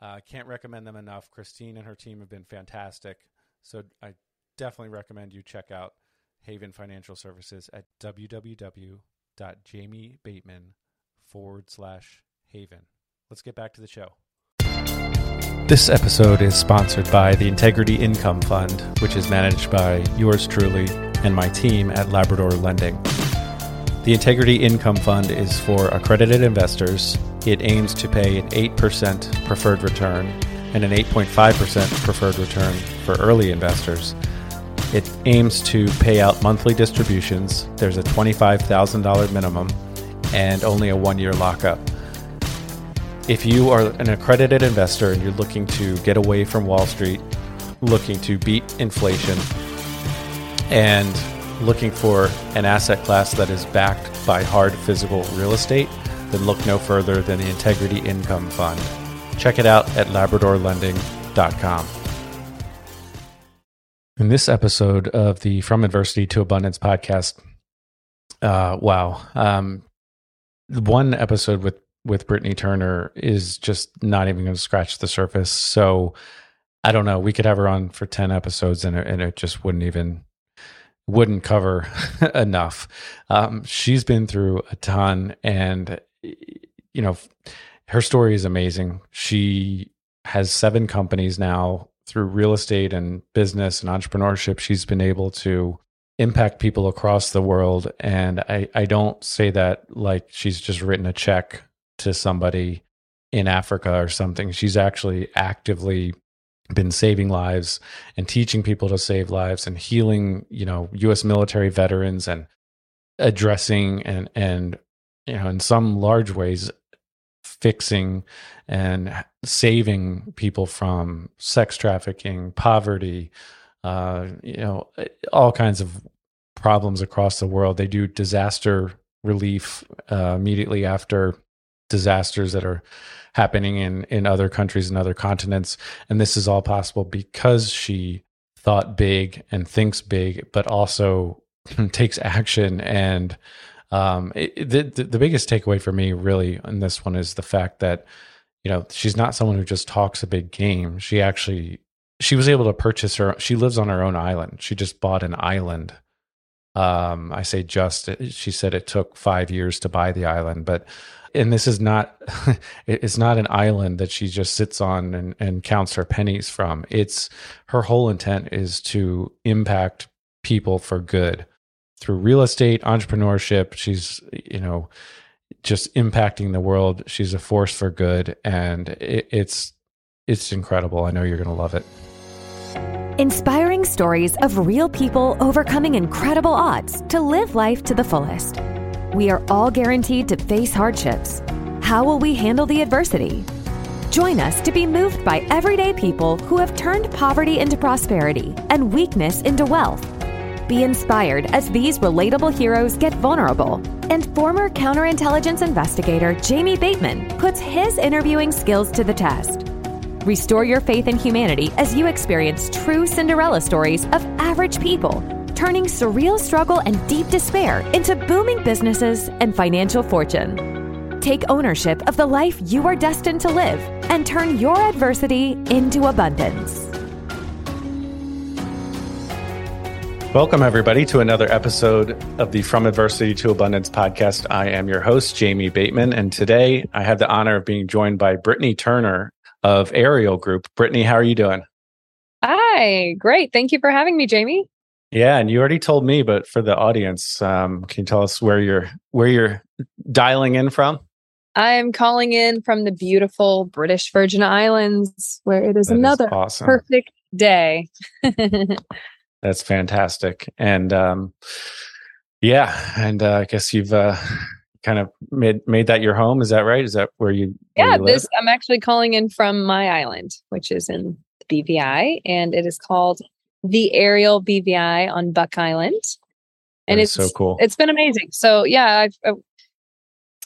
Uh, can't recommend them enough. Christine and her team have been fantastic. So I definitely recommend you check out Haven Financial Services at www.jamiebateman forward slash haven. Let's get back to the show. This episode is sponsored by the Integrity Income Fund, which is managed by yours truly and my team at Labrador Lending. The Integrity Income Fund is for accredited investors. It aims to pay an 8% preferred return and an 8.5% preferred return for early investors. It aims to pay out monthly distributions. There's a $25,000 minimum and only a one year lockup. If you are an accredited investor and you're looking to get away from Wall Street, looking to beat inflation, and looking for an asset class that is backed by hard physical real estate, then look no further than the Integrity Income Fund. Check it out at labradorlending.com. In this episode of the From Adversity to Abundance podcast, uh, wow, um, one episode with with Britnie Turner is just not even going to scratch the surface. So I don't know. We could have her on for ten episodes, and it, and it just wouldn't even wouldn't cover enough. Um, she's been through a ton, and you know, her story is amazing. She has seven companies now through real estate and business and entrepreneurship. She's been able to impact people across the world, and I I don't say that like she's just written a check to somebody in Africa or something. She's actually actively been saving lives and teaching people to save lives and healing, you know, US military veterans and addressing and and you know, in some large ways fixing and saving people from sex trafficking, poverty, uh, you know, all kinds of problems across the world. They do disaster relief uh, immediately after disasters that are happening in in other countries and other continents. And this is all possible because she thought big and thinks big but also takes action. And um, it, the, the biggest takeaway for me really in this one is the fact that you know she's not someone who just talks a big game. She actually she was able to purchase her she lives on her own island. She just bought an island. Um, i say just she said it took five years to buy the island but and this is not it's not an island that she just sits on and, and counts her pennies from. It's her whole intent is to impact people for good. Through real estate entrepreneurship she's you know just impacting the world. She's a force for good and it, it's it's incredible. I know you're going to love it. Inspiring stories of real people overcoming incredible odds to live life to the fullest we are all guaranteed to face hardships. How will we handle the adversity? Join us to be moved by everyday people who have turned poverty into prosperity and weakness into wealth. Be inspired as these relatable heroes get vulnerable. And former counterintelligence investigator Jamie Bateman puts his interviewing skills to the test. Restore your faith in humanity as you experience true Cinderella stories of average people turning surreal struggle and deep despair into booming businesses and financial fortune. Take ownership of the life you are destined to live and turn your adversity into abundance. Welcome, everybody, to another episode of the From Adversity to Abundance podcast. I am your host, Jamie Bateman, and today I have the honor of being joined by Britnie Turner of Aerial Group. Britnie, how are you doing? Hi, great. Thank you for having me, Jamie. Yeah, and you already told me, but for the audience, um, can you tell us where you're where you're dialing in from? I'm calling in from the beautiful British Virgin Islands, where it is That is another awesome. perfect day. That's fantastic. And um, yeah, and uh, I guess you've uh, kind of made made that your home. Is that right? Is that where you? where yeah, you this I'm actually calling in from my island, which is in the BVI, and it is called the aerial BVI on Buck Island. And it's so cool. it's been amazing. So yeah, I've, i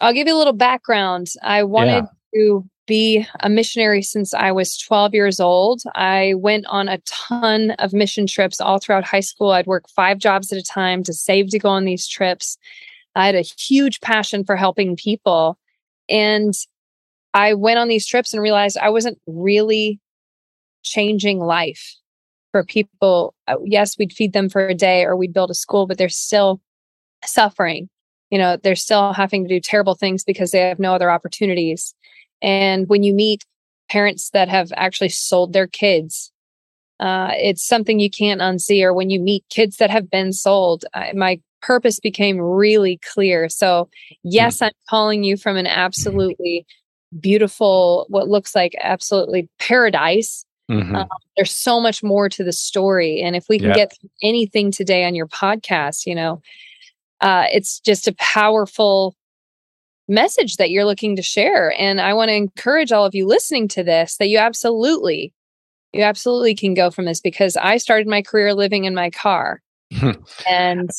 I'll give you a little background. I wanted to be a missionary since I was 12 years old. I went on a ton of mission trips all throughout high school. I'd work five jobs at a time to save to go on these trips. I had a huge passion for helping people. And I went on these trips and realized I wasn't really changing life for people. Uh, Yes, we'd feed them for a day or we'd build a school, but they're still suffering. You know, they're still having to do terrible things because they have no other opportunities. And when you meet parents that have actually sold their kids, uh, it's something you can't unsee. Or when you meet kids that have been sold, I, my purpose became really clear. So, yes, I'm calling you from an absolutely beautiful, what looks like absolutely paradise. Mhm. Um, there's so much more to the story. And if we can Yeah. get through anything today on your podcast, you know, uh, it's just a powerful message that you're looking to share. And I want to encourage all of you listening to this that you absolutely, you absolutely can go from this because I started my career living in my car and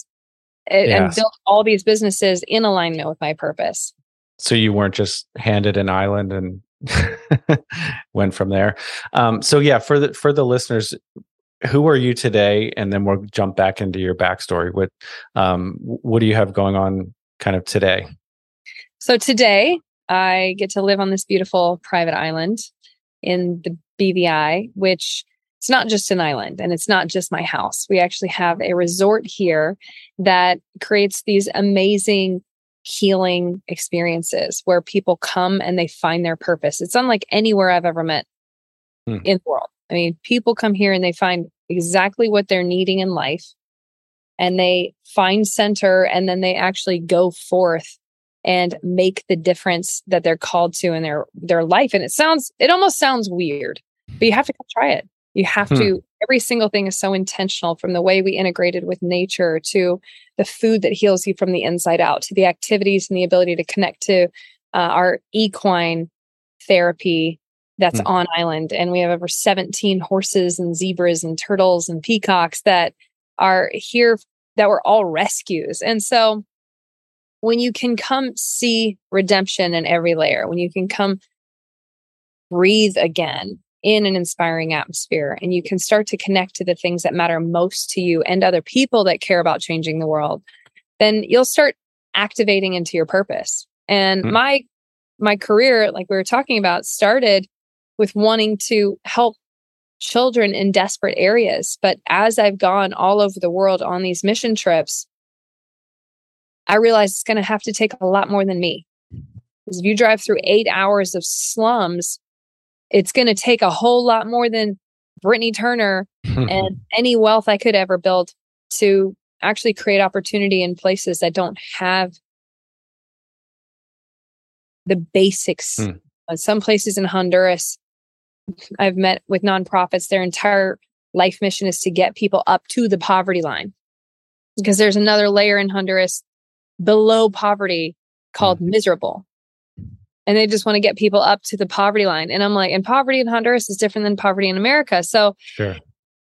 and built all these businesses in alignment with my purpose. so you weren't just handed an island and went from there. Um, so yeah, for the for the listeners, who are you today? And then we'll jump back into your backstory. What um, what do you have going on kind of today? So today I get to live on this beautiful private island in the BVI, which it's not just an island and it's not just my house. We actually have a resort here that creates these amazing healing experiences where people come and they find their purpose. It's unlike anywhere I've ever met Hmm. in the world. I mean, people come here and they find exactly what they're needing in life and they find center and then they actually go forth and make the difference that they're called to in their their life and it sounds it almost sounds weird but you have to try it you have Hmm. to every single thing is so intentional from the way we integrated with nature to the food that heals you from the inside out to the activities and the ability to connect to uh, our equine therapy that's Hmm. on island and we have over 17 horses and zebras and turtles and peacocks that are here that were all rescues and so when you can come see redemption in every layer when you can come breathe again in an inspiring atmosphere and you can start to connect to the things that matter most to you and other people that care about changing the world then you'll start activating into your purpose. And Hmm. my my career like we were talking about started with wanting to help children in desperate areas. But as i've gone all over the world on these mission trips i realized it's going to have to take a lot more than me. Because if you drive through eight hours of slums it's going to take a whole lot more than britnie turner and any wealth I could ever build to actually create opportunity in places that don't have the basics. Hmm. Uh, Some places in Honduras, I've met with nonprofits, their entire life mission is to get people up to the poverty line because there's another layer in Honduras below poverty called miserable. And they just want to get people up to the poverty line. And I'm like, and poverty in Honduras is different than poverty in America. So sure.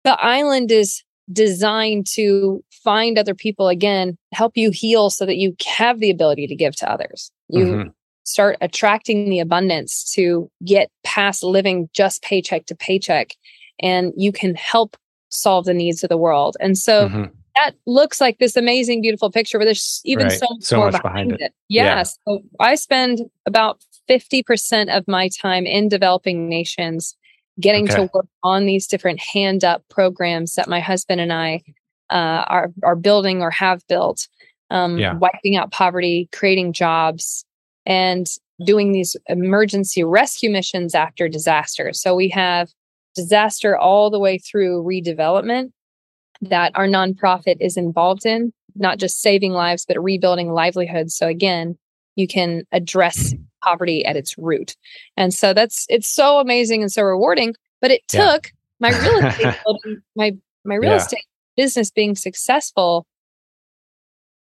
the island is designed to find other people again, help you heal so that you have the ability to give to others. You Mhm. start attracting the abundance to get past living just paycheck to paycheck and you can help solve the needs of the world. And so Mhm. That looks like this amazing, beautiful picture, but there's even Right. so, So more much behind, behind it. it. Yeah. Yeah. So I spend about 50% of my time in developing nations, getting Okay. to work on these different hand up programs that my husband and I uh, are, are building or have built, um, Yeah. wiping out poverty, creating jobs, and doing these emergency rescue missions after disasters. So we have disaster all the way through redevelopment that our nonprofit is involved in, not just saving lives, but rebuilding livelihoods. So again, you can address poverty at its root. And so that's it's so amazing and so rewarding. But it took yeah. my real estate building, my my real yeah. estate business being successful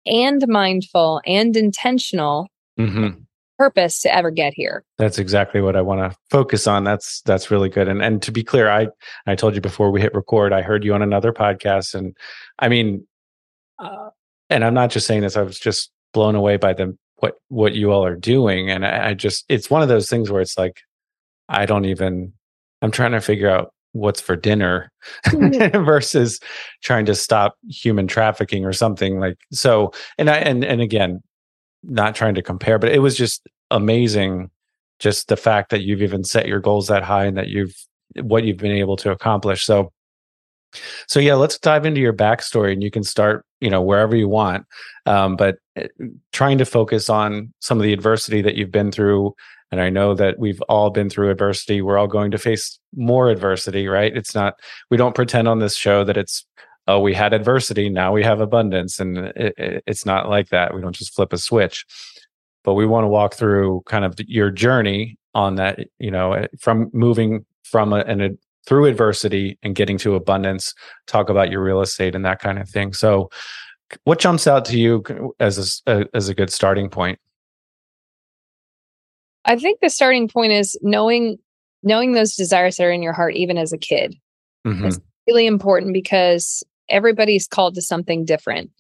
and mindful and intentional mm-hmm. Purpose to ever get here. That's exactly what I want to focus on. That's that's really good. And and to be clear, I I told you before we hit record, I heard you on another podcast, and I mean, uh, and I'm not just saying this. I was just blown away by the what what you all are doing, and I, I just it's one of those things where it's like I don't even. I'm trying to figure out what's for dinner mm-hmm. versus trying to stop human trafficking or something like so and i and and again not trying to compare but it was just amazing just the fact that you've even set your goals that high and that you've what you've been able to accomplish so so yeah let's dive into your backstory and you can start you know wherever you want um, but eh, trying to focus on some of the adversity that you've been through and I know that we've all been through adversity. We're all going to face more adversity, right? It's not, we don't pretend on this show that it's, oh, we had adversity, now we have abundance. And it, it, it's not like that. We don't just flip a switch. But we want to walk through kind of your journey on that, you know, eh, from moving from a, an, a, through adversity and getting to abundance, talk about your real estate and that kind of thing. So, what jumps out to you as a, as a good starting point? I think the starting point is knowing knowing those desires that are in your heart even as a kid. Mm-hmm. It's really important because everybody's called to something different.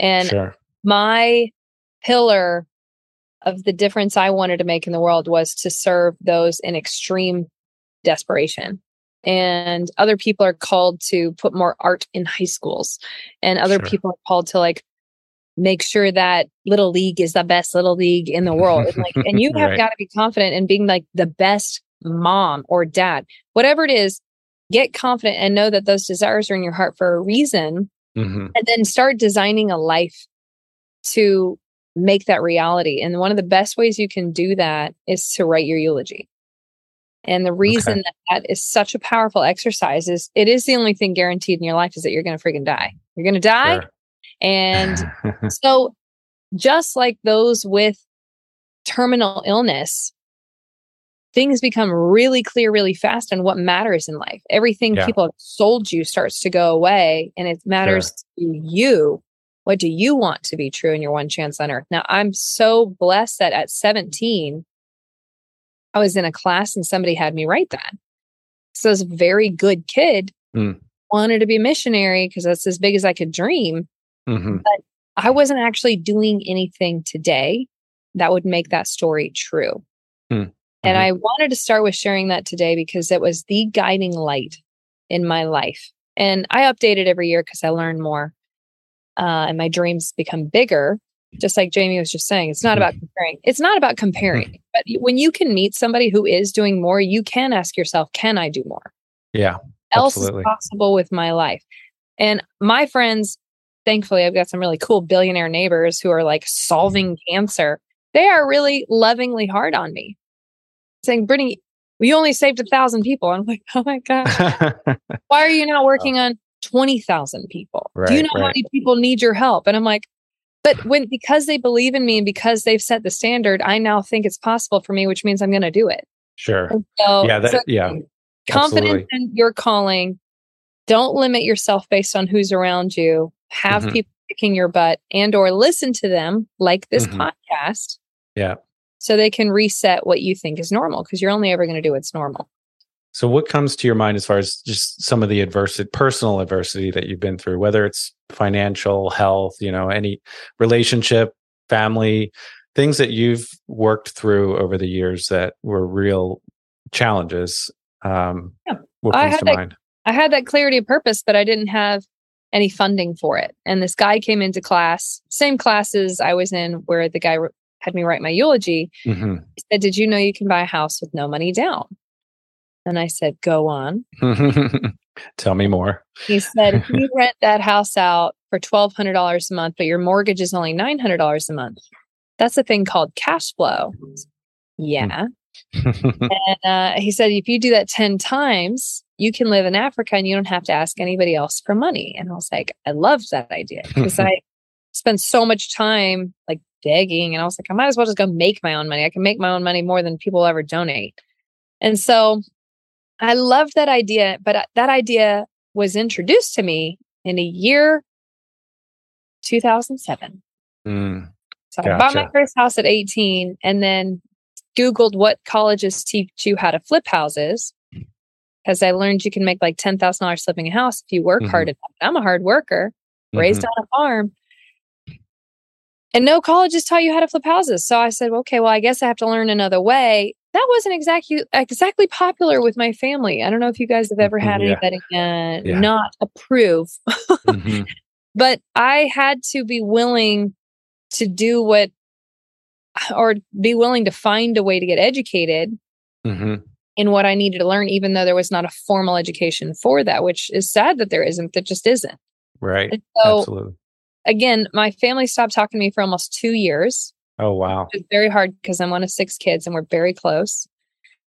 And sure. my pillar of the difference I wanted to make in the world was to serve those in extreme desperation. And other people are called to put more art in high schools. And other sure. people are called to like make sure that little league is the best little league in the world. And like, and you have right. got to be confident in being like the best mom or dad, whatever it is, get confident and know that those desires are in your heart for a reason. Mm-hmm. And then start designing a life to make that reality. And one of the best ways you can do that is to write your eulogy. And the reason okay. that that is such a powerful exercise is it is the only thing guaranteed in your life is that you're going to freaking die. You're going to die. Sure. And so, just like those with terminal illness, things become really clear really fast on what matters in life. Everything yeah. people have sold you starts to go away, and it matters sure. to you. What do you want to be true in your one chance on earth? Now, I'm so blessed that at 17, I was in a class and somebody had me write that. So a very good kid, mm. wanted to be a missionary because that's as big as I could dream. Mm-hmm. But I wasn't actually doing anything today that would make that story true. Mm-hmm. And I wanted to start with sharing that today because it was the guiding light in my life. And I update it every year because I learn more uh, and my dreams become bigger. Just like Jamie was just saying, it's not about mm-hmm. comparing. It's not about comparing. Mm-hmm. But when you can meet somebody who is doing more, you can ask yourself, can I do more? Yeah. Else is possible with my life. And my friends thankfully I've got some really cool billionaire neighbors who are like solving cancer. They are really lovingly hard on me, saying, Britnie, we only saved a thousand people. I'm like, oh my God. Why are you not working on 20,000 people? Right, Do you know right. how many people need your help? And I'm like, but when because they believe in me and because they've set the standard, I now think it's possible for me, which means I'm going to do it. Sure. So, yeah. That, so yeah. Confidence absolutely. in your calling. Don't limit yourself based on who's around you have mm-hmm. people kicking your butt and or listen to them like this mm-hmm. podcast. Yeah. So they can reset what you think is normal because you're only ever going to do what's normal. So what comes to your mind as far as just some of the adversity, personal adversity that you've been through, whether it's financial, health, you know, any relationship, family, things that you've worked through over the years that were real challenges. Um, yeah. What comes to that, mind? I had that clarity of purpose, but I didn't have any funding for it. And this guy came into class, same classes I was in where the guy had me write my eulogy. Mm-hmm. He said, Did you know you can buy a house with no money down? And I said, Go on. Tell me more. He said, you rent that house out for $1,200 a month, but your mortgage is only $900 a month, that's a thing called cash flow. Yeah. and uh, he said, If you do that 10 times, you can live in Africa and you don't have to ask anybody else for money. And I was like, I loved that idea because I spent so much time like begging. And I was like, I might as well just go make my own money. I can make my own money more than people ever donate. And so I loved that idea, but uh, that idea was introduced to me in a year 2007. Mm, so gotcha. I bought my first house at 18 and then Googled what colleges teach you how to flip houses because I learned you can make like $10,000 flipping a house if you work mm-hmm. hard enough. I'm a hard worker, raised mm-hmm. on a farm. And no colleges taught you how to flip houses. So I said, okay, well, I guess I have to learn another way. That wasn't exactly exactly popular with my family. I don't know if you guys have ever had yeah. anybody uh, yeah. not approve. mm-hmm. But I had to be willing to do what or be willing to find a way to get educated mm-hmm. in what I needed to learn, even though there was not a formal education for that, which is sad that there isn't. That just isn't. Right. And so, Absolutely. Again, my family stopped talking to me for almost two years. Oh wow! It's very hard because I'm one of six kids and we're very close.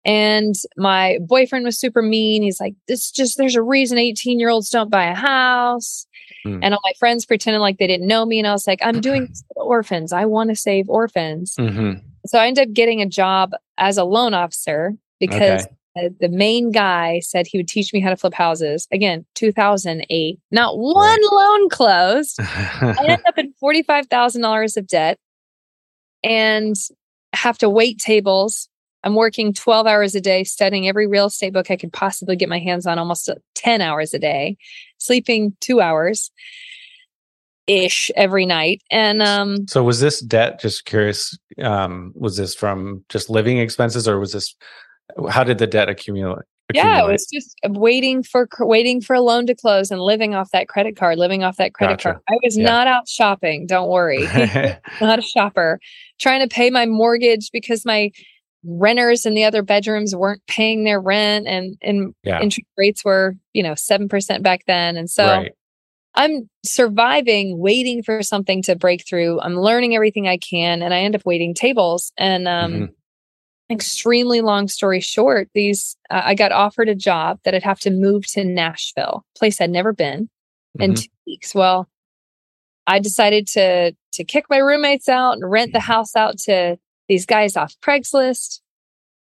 And my boyfriend was super mean. He's like, "This just there's a reason 18 year olds don't buy a house." Mm. And all my friends pretended like they didn't know me. And I was like, I'm doing orphans. I want to save orphans. Mm-hmm. So I ended up getting a job as a loan officer because okay. The main guy said he would teach me how to flip houses. Again, 2008. Not one right. loan closed. I ended up in $45,000 of debt and have to wait tables I'm working 12 hours a day, studying every real estate book I could possibly get my hands on, almost 10 hours a day, sleeping two hours ish every night. And um, so, was this debt? Just curious. Um, was this from just living expenses, or was this? How did the debt accumulate? accumulate? Yeah, it was just waiting for waiting for a loan to close and living off that credit card, living off that credit gotcha. card. I was yeah. not out shopping. Don't worry, not a shopper. Trying to pay my mortgage because my renters in the other bedrooms weren't paying their rent and and yeah. interest rates were you know 7% back then and so right. i'm surviving waiting for something to break through i'm learning everything i can and i end up waiting tables and um mm-hmm. Extremely long story short these uh, i got offered a job that i'd have to move to nashville place i'd never been mm-hmm. in two weeks well i decided to to kick my roommates out and rent the house out to these guys off Craigslist.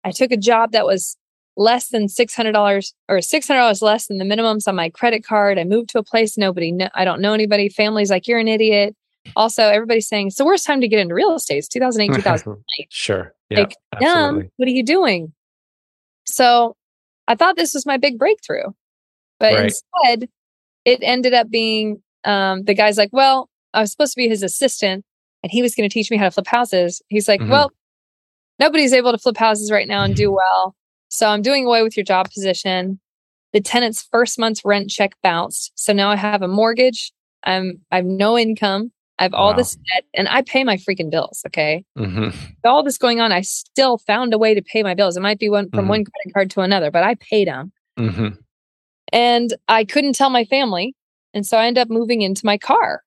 I took a job that was less than $600 or $600 less than the minimums on my credit card. I moved to a place nobody, kn- I don't know anybody. Family's like, you're an idiot. Also, everybody's saying it's the worst time to get into real estate. It's 2008, 2009. sure. Yeah, like, dumb. What are you doing? So I thought this was my big breakthrough. But right. instead, it ended up being um, the guy's like, well, I was supposed to be his assistant and he was going to teach me how to flip houses. He's like, mm-hmm. well, nobody's able to flip houses right now and do well. So I'm doing away with your job position. The tenant's first month's rent check bounced. So now I have a mortgage. I'm, I have no income. I have all wow. this debt and I pay my freaking bills. Okay. Mm-hmm. All this going on, I still found a way to pay my bills. It might be one from mm-hmm. one credit card to another, but I paid them. Mm-hmm. And I couldn't tell my family. And so I ended up moving into my car.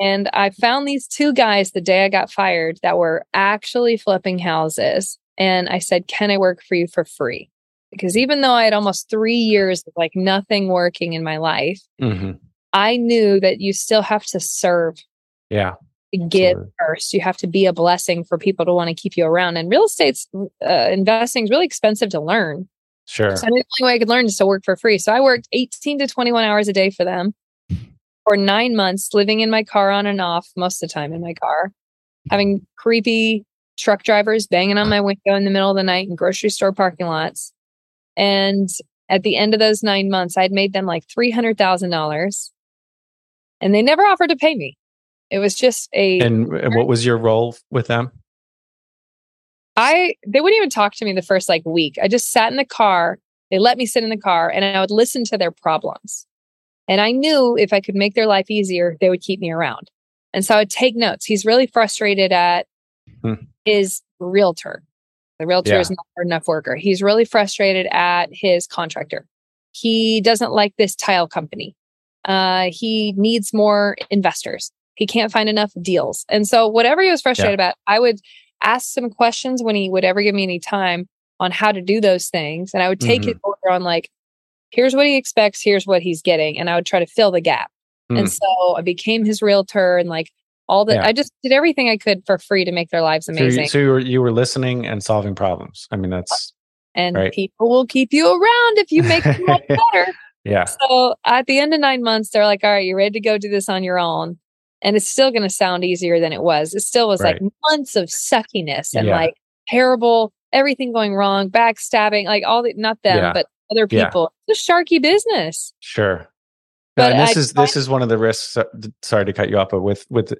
And I found these two guys the day I got fired that were actually flipping houses. And I said, Can I work for you for free? Because even though I had almost three years of like nothing working in my life, mm-hmm. I knew that you still have to serve. Yeah. Give first. You have to be a blessing for people to want to keep you around. And real estate's uh, investing is really expensive to learn. Sure. So the only way I could learn is to work for free. So I worked 18 to 21 hours a day for them for nine months living in my car on and off most of the time in my car, having creepy truck drivers banging on my window in the middle of the night in grocery store parking lots. And at the end of those nine months, I'd made them like $300,000 and they never offered to pay me. It was just a. And, and what was your role with them? I, they wouldn't even talk to me the first like week. I just sat in the car. They let me sit in the car and I would listen to their problems. And I knew if I could make their life easier, they would keep me around. And so I'd take notes. He's really frustrated at hmm. his realtor. The realtor yeah. is not hard enough worker. He's really frustrated at his contractor. He doesn't like this tile company. Uh, he needs more investors. He can't find enough deals. And so whatever he was frustrated yeah. about, I would ask some questions when he would ever give me any time on how to do those things. And I would take mm-hmm. his order on like, here's what he expects, here's what he's getting. And I would try to fill the gap. Mm. And so I became his realtor and like all the, yeah. I just did everything I could for free to make their lives amazing. So, you, so you, were, you were listening and solving problems. I mean, that's, and right. people will keep you around if you make them better. Yeah. So at the end of nine months, they're like, all right, you're ready to go do this on your own? And it's still going to sound easier than it was. It still was right. like months of suckiness and yeah. like terrible, everything going wrong, backstabbing, like all the, not them, yeah. but other people. Yeah. It's a sharky business. Sure. But this I, is this is one of the risks. Sorry to cut you off, but with with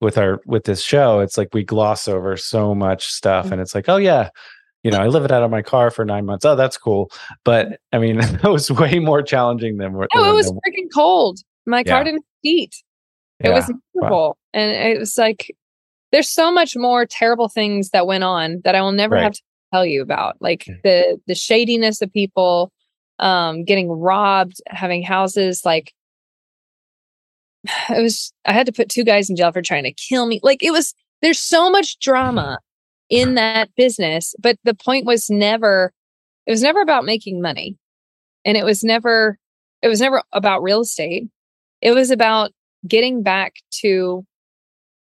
with our with this show, it's like we gloss over so much stuff, mm-hmm. and it's like, oh yeah, you know, I live it out of my car for nine months. Oh, that's cool. But I mean, that was way more challenging than what. Oh, it was freaking cold. My car didn't heat. It yeah. was miserable, wow. and it was like there's so much more terrible things that went on that I will never right. have to tell you about, like the the shadiness of people, um, getting robbed, having houses like it was I had to put two guys in jail for trying to kill me. Like it was there's so much drama in that business, but the point was never it was never about making money. And it was never it was never about real estate. It was about getting back to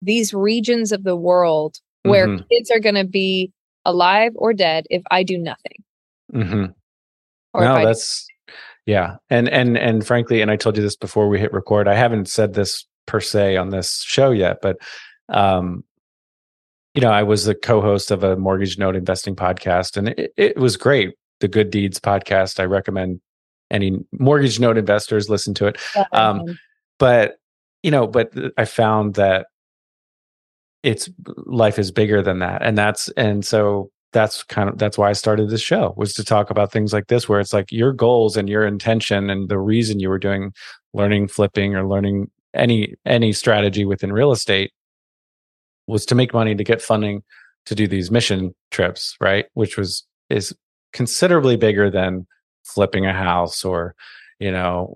these regions of the world where mm-hmm. kids are going to be alive or dead if I do nothing. Mm-hmm. no, that's yeah, and and and frankly, and I told you this before we hit record. I haven't said this per se on this show yet, but um, you know, I was the co-host of a mortgage note investing podcast, and it, it was great. The Good Deeds podcast. I recommend any mortgage note investors listen to it. Um, but you know, but I found that it's life is bigger than that, and that's and so that's kind of that's why I started this show was to talk about things like this, where it's like your goals and your intention and the reason you were doing learning flipping or learning any any strategy within real estate was to make money to get funding to do these mission trips, right? Which was is considerably bigger than flipping a house or you know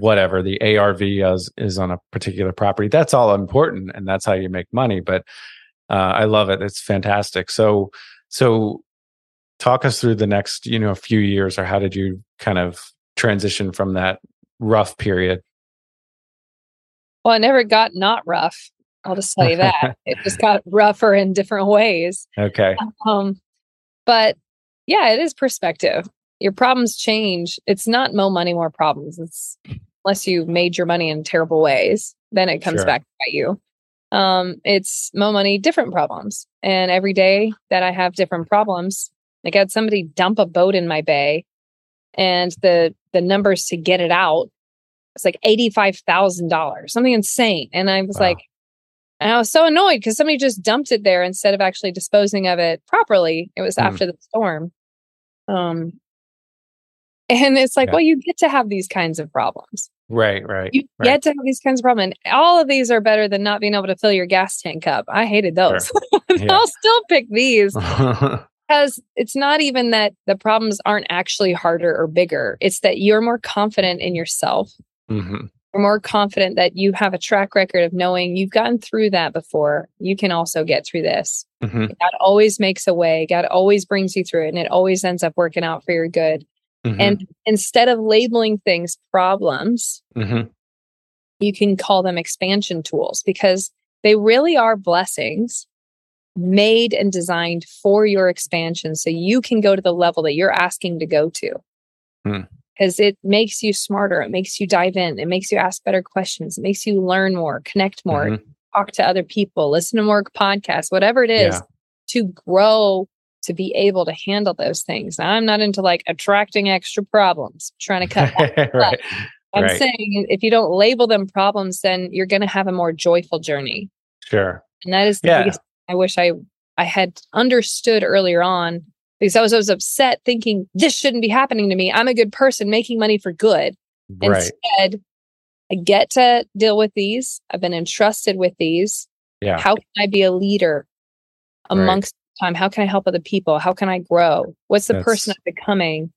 whatever the ARV is, is on a particular property. That's all important, and that's how you make money. But uh, I love it. It's fantastic. So so talk us through the next you know a few years, or how did you kind of transition from that rough period? Well, I never got not rough. I'll just tell you that it just got rougher in different ways. Okay. Um, but yeah, it is perspective. Your problems change. It's not mo money, more problems. It's unless you made your money in terrible ways, then it comes sure. back at you. Um, it's mo money, different problems. And every day that I have different problems, like I had somebody dump a boat in my bay and the the numbers to get it out it's like $85,000, something insane. And I was wow. like, and I was so annoyed because somebody just dumped it there instead of actually disposing of it properly. It was mm. after the storm. Um, and it's like, yeah. well, you get to have these kinds of problems. Right, right. You right. get to have these kinds of problems. And all of these are better than not being able to fill your gas tank up. I hated those. Sure. yeah. I'll still pick these because it's not even that the problems aren't actually harder or bigger. It's that you're more confident in yourself. Mm-hmm you're more confident that you have a track record of knowing you've gotten through that before. You can also get through this. Mm-hmm. God always makes a way. God always brings you through it, and it always ends up working out for your good. Mm-hmm. And instead of labeling things problems, mm-hmm. you can call them expansion tools because they really are blessings made and designed for your expansion so you can go to the level that you're asking to go to. Mm because it makes you smarter. It makes you dive in. It makes you ask better questions. It makes you learn more, connect more, mm-hmm. talk to other people, listen to more podcasts, whatever it is yeah. to grow to be able to handle those things. I'm not into like attracting extra problems, trying to cut. right. I'm right. saying if you don't label them problems, then you're going to have a more joyful journey. Sure. And that is the yeah. biggest. I wish I I had understood earlier on because I was, I was upset thinking this shouldn't be happening to me. I'm a good person making money for good. Right. Instead, I get to deal with these. I've been entrusted with these. Yeah. How can I be a leader amongst. Time? How can I help other people? How can I grow? What's the That's, person I'm becoming?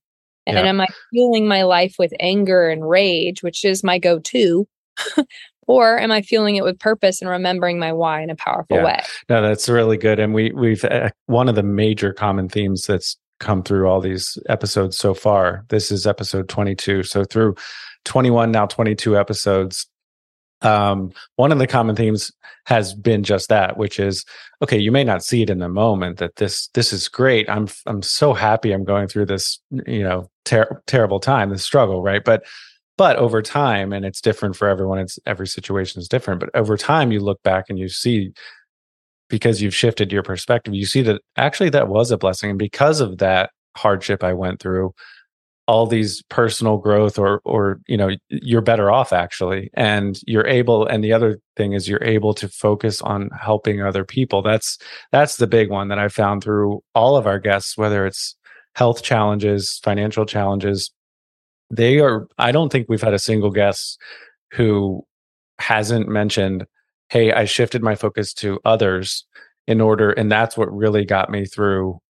And yeah. am I fueling my life with anger and rage, which is my go-to? or am I feeling it with purpose and remembering my why in a powerful yeah. way? No, that's really good. And we we've uh, one of the major common themes that's come through all these episodes so far. This is episode 22. So through 21, now 22 episodes, um, one of the common themes has been just that, which is okay. You may not see it in the moment that this this is great. I'm I'm so happy. I'm going through this you know ter- terrible time, this struggle, right? But but over time, and it's different for everyone. It's every situation is different. But over time, you look back and you see because you've shifted your perspective, you see that actually that was a blessing, and because of that hardship I went through, all these personal growth or or you know you're better off actually. And you're able and the other thing is you're able to focus on helping other people. That's that's the big one that i found through all of our guests whether it's health challenges financial challenges. They are i don't think we've had a single guest who hasn't mentioned hey i shifted my focus to others in order and that's what really got me through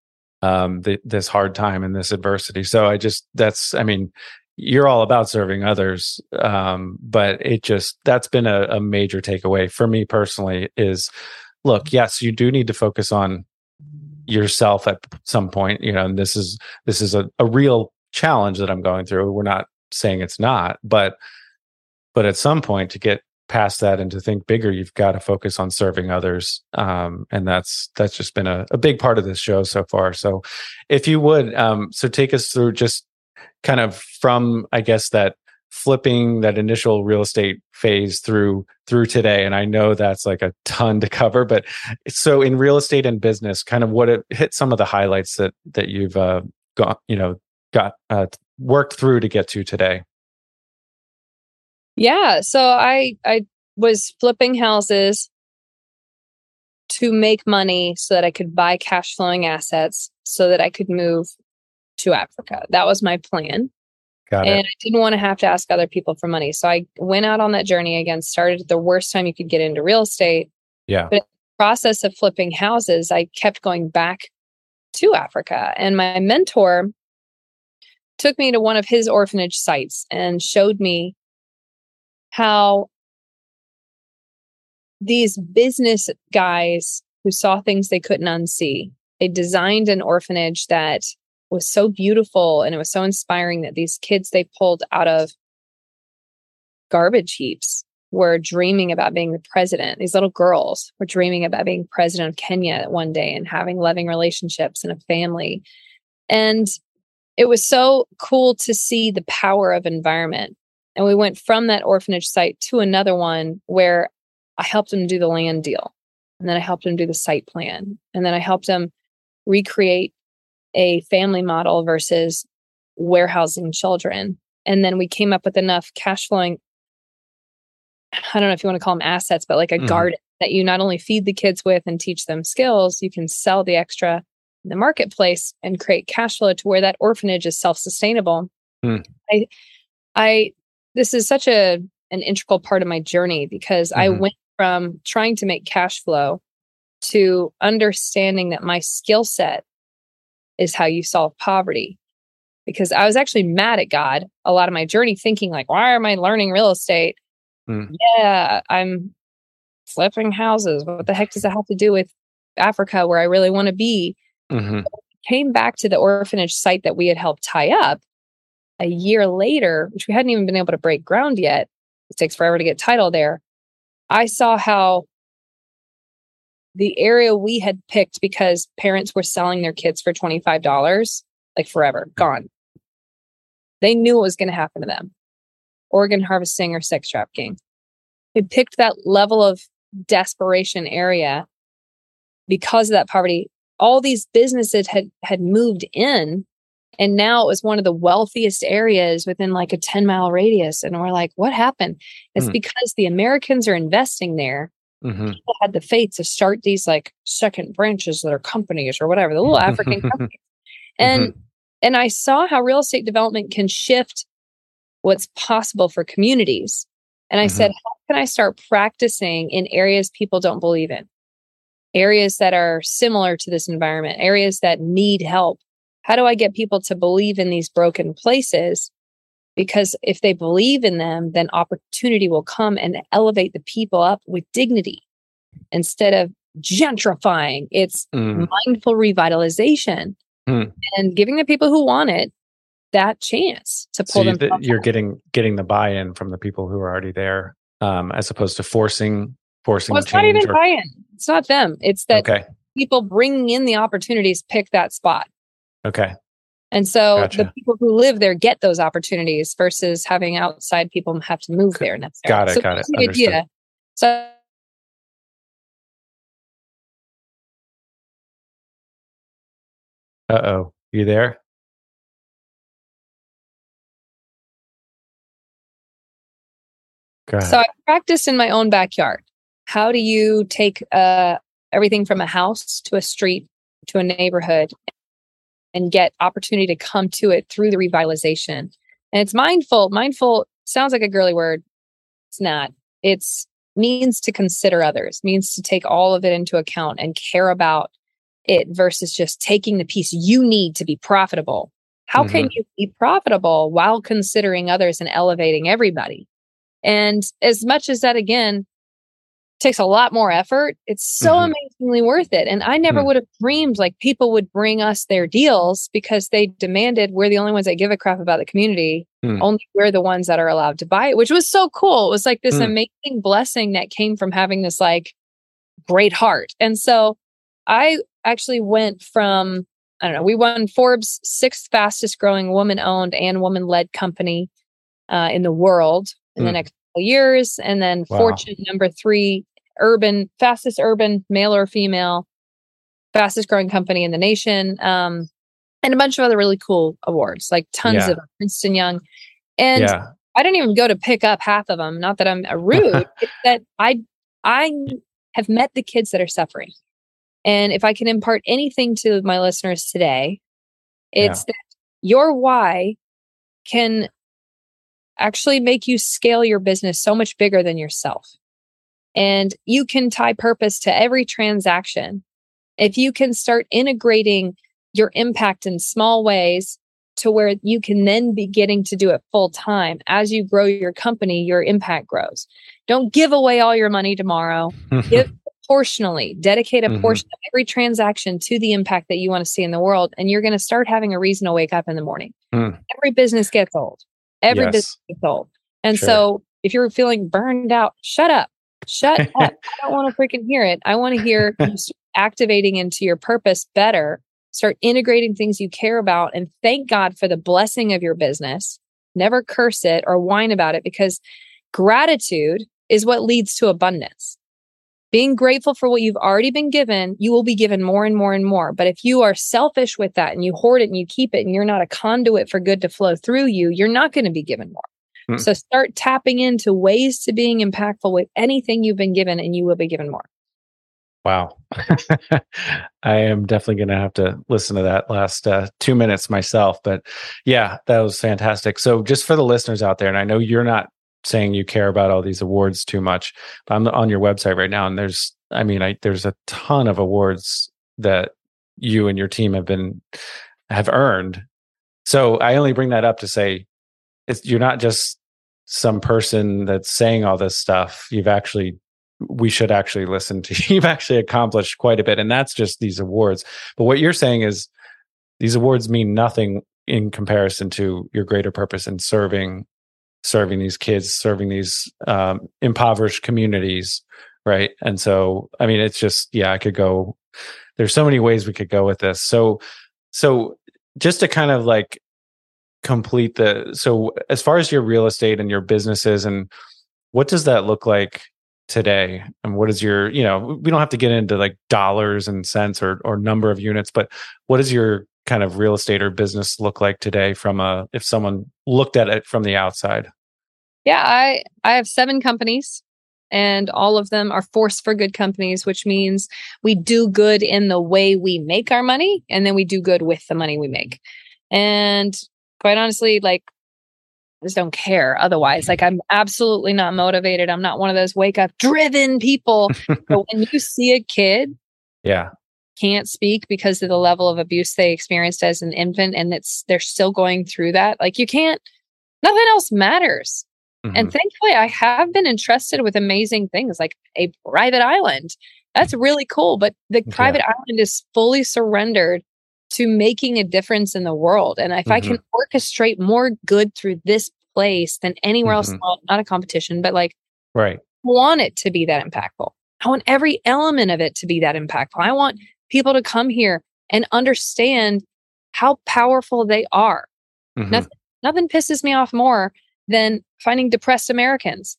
um, this hard time and this adversity. So I just that's I mean you're all about serving others, um, but it just that's been a, a major takeaway for me personally. Is look, yes, you do need to focus on yourself at some point. You know, and this is this is a, a real challenge that I'm going through. We're not saying it's not, but but at some point to get past that and to think bigger you've got to focus on serving others. Um, and that's that's just been a, a, big part of this show so far. So if you would um, so take us through just kind of from i guess that flipping that initial real estate phase through through today. And i know that's like a ton to cover but so in real estate and business kind of what it hit some of the highlights that that you've uh, got you know got uh, worked through to get to today yeah. So I I was flipping houses to make money so that I could buy cash flowing assets so that I could move to Africa. That was my plan. Got and it. I didn't want to have to ask other people for money. So I went out on that journey again, started at the worst time you could get into real estate. Yeah. But process of flipping houses, I kept going back to Africa. And my mentor took me to one of his orphanage sites and showed me how these business guys who saw things they couldn't unsee, they designed an orphanage that was so beautiful and it was so inspiring that these kids they pulled out of garbage heaps were dreaming about being the president. These little girls were dreaming about being president of Kenya one day and having loving relationships and a family. And it was so cool to see the power of environment and we went from that orphanage site to another one where I helped him do the land deal. And then I helped him do the site plan. And then I helped him recreate a family model versus warehousing children. And then we came up with enough cash flowing, I don't know if you want to call them assets, but like a mm. garden that you not only feed the kids with and teach them skills, you can sell the extra in the marketplace and create cash flow to where that orphanage is self-sustainable. Mm. I I this is such a an integral part of my journey because mm-hmm. I went from trying to make cash flow to understanding that my skill set is how you solve poverty. Because I was actually mad at God a lot of my journey, thinking, like, why am I learning real estate? Mm. Yeah, I'm flipping houses. What the heck does that have to do with Africa where I really want to be? Mm-hmm. Came back to the orphanage site that we had helped tie up a year later, which we hadn't even been able to break ground yet, it takes forever to get title there. I saw how the area we had picked because parents were selling their kids for $25, like forever, gone. They knew what was going to happen to them organ harvesting or sex trafficking. We picked that level of desperation area because of that poverty. All these businesses had had moved in and now it was one of the wealthiest areas within like a 10 mile radius. And we're like, what happened? It's mm. because the Americans are investing there. Mm-hmm. People had the faith to start these like second branches of their companies or whatever, the little African companies. And mm-hmm. and I saw how real estate development can shift what's possible for communities. And I mm-hmm. said, how can I start practicing in areas people don't believe in? Areas that are similar to this environment, areas that need help how do I get people to believe in these broken places? Because if they believe in them, then opportunity will come and elevate the people up with dignity instead of gentrifying. It's mm. mindful revitalization. Hmm. and giving the people who want it that chance to So pull you, them. th- you're getting getting the buy-in from the people who are already there, um, as opposed to forcing forcing well, it's not even or- buy-in. It's not them. It's that okay, people bringing in the opportunities pick that spot. Okay, And so the people who live there get those opportunities versus having outside people have to move there necessarily. Got it, So got that's it. the idea. So uh oh, you there? So I practice in my own backyard. How do you take uh, everything from a house to a street to a neighborhood and get opportunity to come to it through the revitalization? And it's mindful. Mindful sounds like a girly word. It's not. It's means to consider others, means to take all of it into account and care about it versus just taking the piece you need to be profitable. How can mm-hmm. you be profitable while considering others and elevating everybody? And as much as that again takes a lot more effort, it's so Mhm. amazingly worth it. And I never Hmm. would have dreamed like people would bring us their deals because they demanded we're the only ones that give a crap about the community. Hmm. Only we're the ones that are allowed to buy it, which was so cool. It was like this Hmm. amazing blessing that came from having this like great heart. And so I actually went from I don't know, we won Forbes sixth fastest growing woman owned and woman led company uh, in the world in the Hmm. next couple years. And then Wow. Fortune number three, urban, fastest urban, male or female, fastest growing company in the nation. Um, and a bunch of other really cool awards, like tons Yeah. of Princeton Young. And yeah, I didn't even go to pick up half of them. Not that I'm a rude, it's that I I have met the kids that are suffering. And if I can impart anything to my listeners today, it's that your why can actually make you scale your business so much bigger than yourself. And you can tie purpose to every transaction. If you can start integrating your impact in small ways to where you can then be getting to do it full time as you grow your company, your impact grows. Don't give away all your money tomorrow. Give proportionally, dedicate a Mhm. portion of every transaction to the impact that you want to see in the world. And you're going to start having a reason to wake up in the morning. Hmm. Every business gets old. Every Yes. business gets old. And Sure. so if you're feeling burned out, shut up. Shut up. I don't want to freaking hear it. I want to hear you activating into your purpose better. Start integrating things you care about and thank God for the blessing of your business. Never curse it or whine about it because gratitude is what leads to abundance. Being grateful for what you've already been given, you will be given more and more and more. But if you are selfish with that and you hoard it and you keep it and you're not a conduit for good to flow through you, you're not going to be given more. Hmm. So start tapping into ways to being impactful with anything you've been given and you will be given more. Wow. I am definitely going to have to listen to that last uh, two minutes myself. But yeah, that was fantastic. So, just for the listeners out there, and I know you're not saying you care about all these awards too much, but I'm on your website right now, and there's, I mean, I, there's a ton of awards that you and your team have been have earned. So, I only bring that up to say, it's, you're not just some person that's saying all this stuff. You've actually we should actually listen to. You've actually accomplished quite a bit, and that's just these awards. But what you're saying is these awards mean nothing in comparison to your greater purpose in serving serving these kids, serving these um, impoverished communities, right? And so, I mean, it's just yeah, I could go. There's so many ways we could go with this. So, so just to kind of like complete the so as far as your real estate and your businesses and what does that look like today and what is your you know we don't have to get into like dollars and cents or or number of units but what does your kind of real estate or business look like today from a if someone looked at it from the outside Yeah, I I have seven companies and all of them are force for good companies, which means we do good in the way we make our money and then we do good with the money we make. And quite honestly, like I just don't care otherwise. Like I'm absolutely not motivated. I'm not one of those wake up driven people. but when you see a kid yeah can't speak because of the level of abuse they experienced as an infant and it's they're still going through that, like you can't nothing else matters. Mhm. And thankfully, I have been entrusted with amazing things like a private island. That's really cool. But the Yeah. private island is fully surrendered to making a difference in the world. And if mm-hmm. I can mm-hmm. orchestrate more good through this place than anywhere mm-hmm. else, not, not a competition, but like, right. I want it to be that impactful. I want every element of it to be that impactful. I want people to come here and understand how powerful they are. Mm-hmm. Nothing, nothing pisses me off more than finding depressed Americans.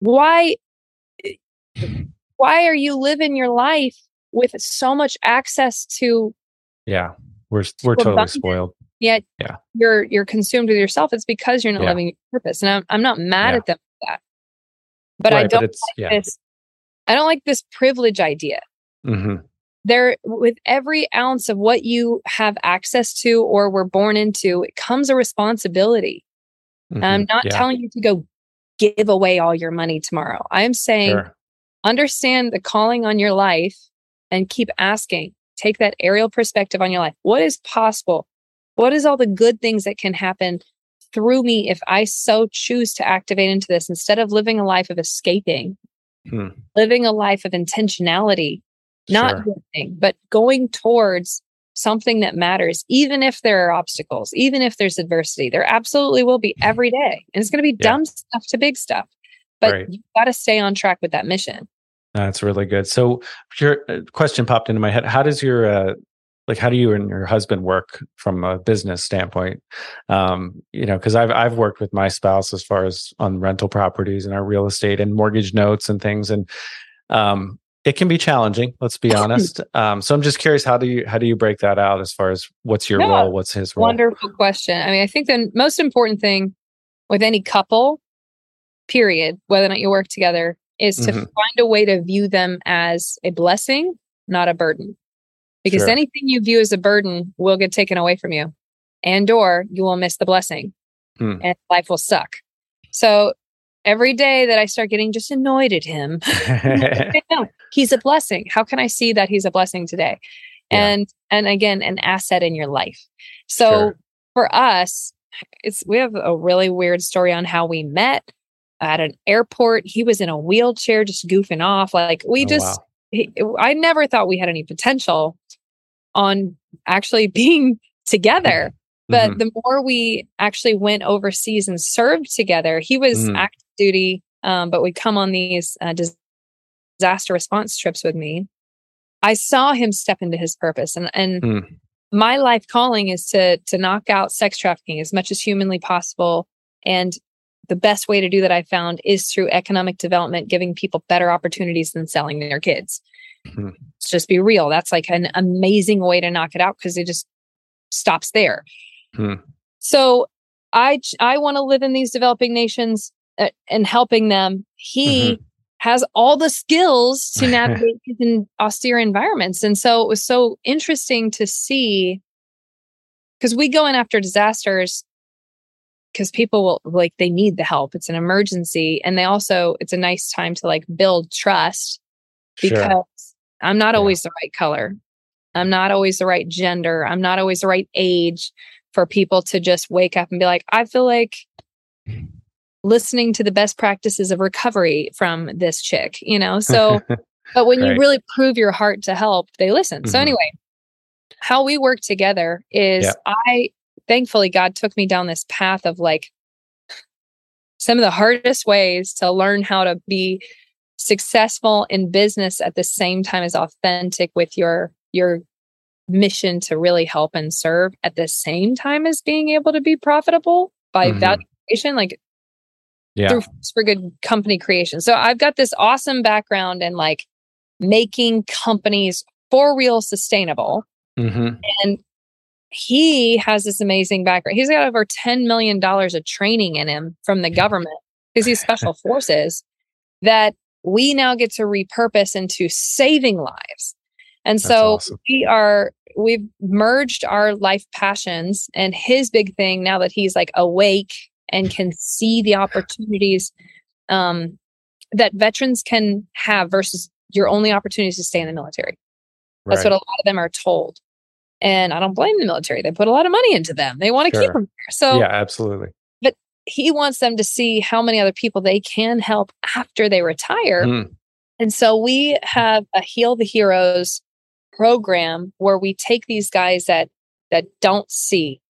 Why why are you living your life with so much access to Yeah. We're we're totally spoiled. Yet yeah. you're you're consumed with yourself. It's because you're not yeah. living your purpose. And I'm I'm not mad yeah. at them for that. But right, I don't but like this I don't like this privilege idea. Mm-hmm there with every ounce of what you have access to or were born into it comes a responsibility mm-hmm. i'm not telling you to go give away all your money tomorrow i'm saying sure. understand the calling on your life and keep asking take that aerial perspective on your life what is possible what is all the good things that can happen through me if i so choose to activate into this instead of living a life of escaping hmm. living a life of intentionality not sure. but going towards something that matters, even if there are obstacles, even if there's adversity. There absolutely will be mm-hmm. every day. And it's going to be yeah. dumb stuff to big stuff. But right. you've got to stay on track with that mission. That's really good. So, your uh, question popped into my head. How does your uh, like how do you and your husband work from a business standpoint um, you know because i've i've worked with my spouse as far as on rental properties and our real estate and mortgage notes and things and um, it can be challenging let's be honest um, so i'm just curious how do you how do you break that out as far as what's your yeah, role what's his role wonderful question i mean i think the most important thing with any couple period whether or not you work together is to mm-hmm. find a way to view them as a blessing not a burden because sure. anything you view as a burden will get taken away from you and or you will miss the blessing hmm. and life will suck so every day that I start getting just annoyed at him, he's a blessing. How can I see that he's a blessing today? Yeah. And and again, an asset in your life. So sure. for us, it's we have a really weird story on how we met at an airport. He was in a wheelchair, just goofing off. Like we oh, just, wow. he, I never thought we had any potential on actually being together. But mm-hmm. the more we actually went overseas and served together, he was mm. active duty, um, but would come on these uh, disaster response trips with me. I saw him step into his purpose, and and mm. my life calling is to to knock out sex trafficking as much as humanly possible. And the best way to do that I found is through economic development, giving people better opportunities than selling their kids. Mm. Let's just be real. That's like an amazing way to knock it out because it just stops there. Mm. So I I want to live in these developing nations uh, and helping them. He mm-hmm. has all the skills to navigate in austere environments, and so it was so interesting to see because we go in after disasters because people will like they need the help. It's an emergency, and they also it's a nice time to like build trust because sure. I'm not always the right color. I'm not always the right gender. I'm not always the right age for people to just wake up and be like, I feel like listening to the best practices of recovery from this chick, you know? So, but when right. you really prove your heart to help, they listen. Mm-hmm. So, anyway, how we work together is yeah. I thankfully God took me down this path of like some of the hardest ways to learn how to be successful in business at the same time as authentic with your your mission to really help and serve at the same time as being able to be profitable by mm-hmm. valuation like yeah. through for good company creation so i've got this awesome background in like making companies for real sustainable mm-hmm. and he has this amazing background he's got over 10 million dollars of training in him from the government because he's special forces that we now get to repurpose into saving lives and so awesome. we are we've merged our life passions and his big thing now that he's like awake and can see the opportunities um, that veterans can have versus your only opportunity to stay in the military. That's right. what a lot of them are told. And I don't blame the military. They put a lot of money into them. They want to sure. keep them there. So Yeah, absolutely. But he wants them to see how many other people they can help after they retire. Mm. And so we have a Heal the Heroes program where we take these guys that that don't see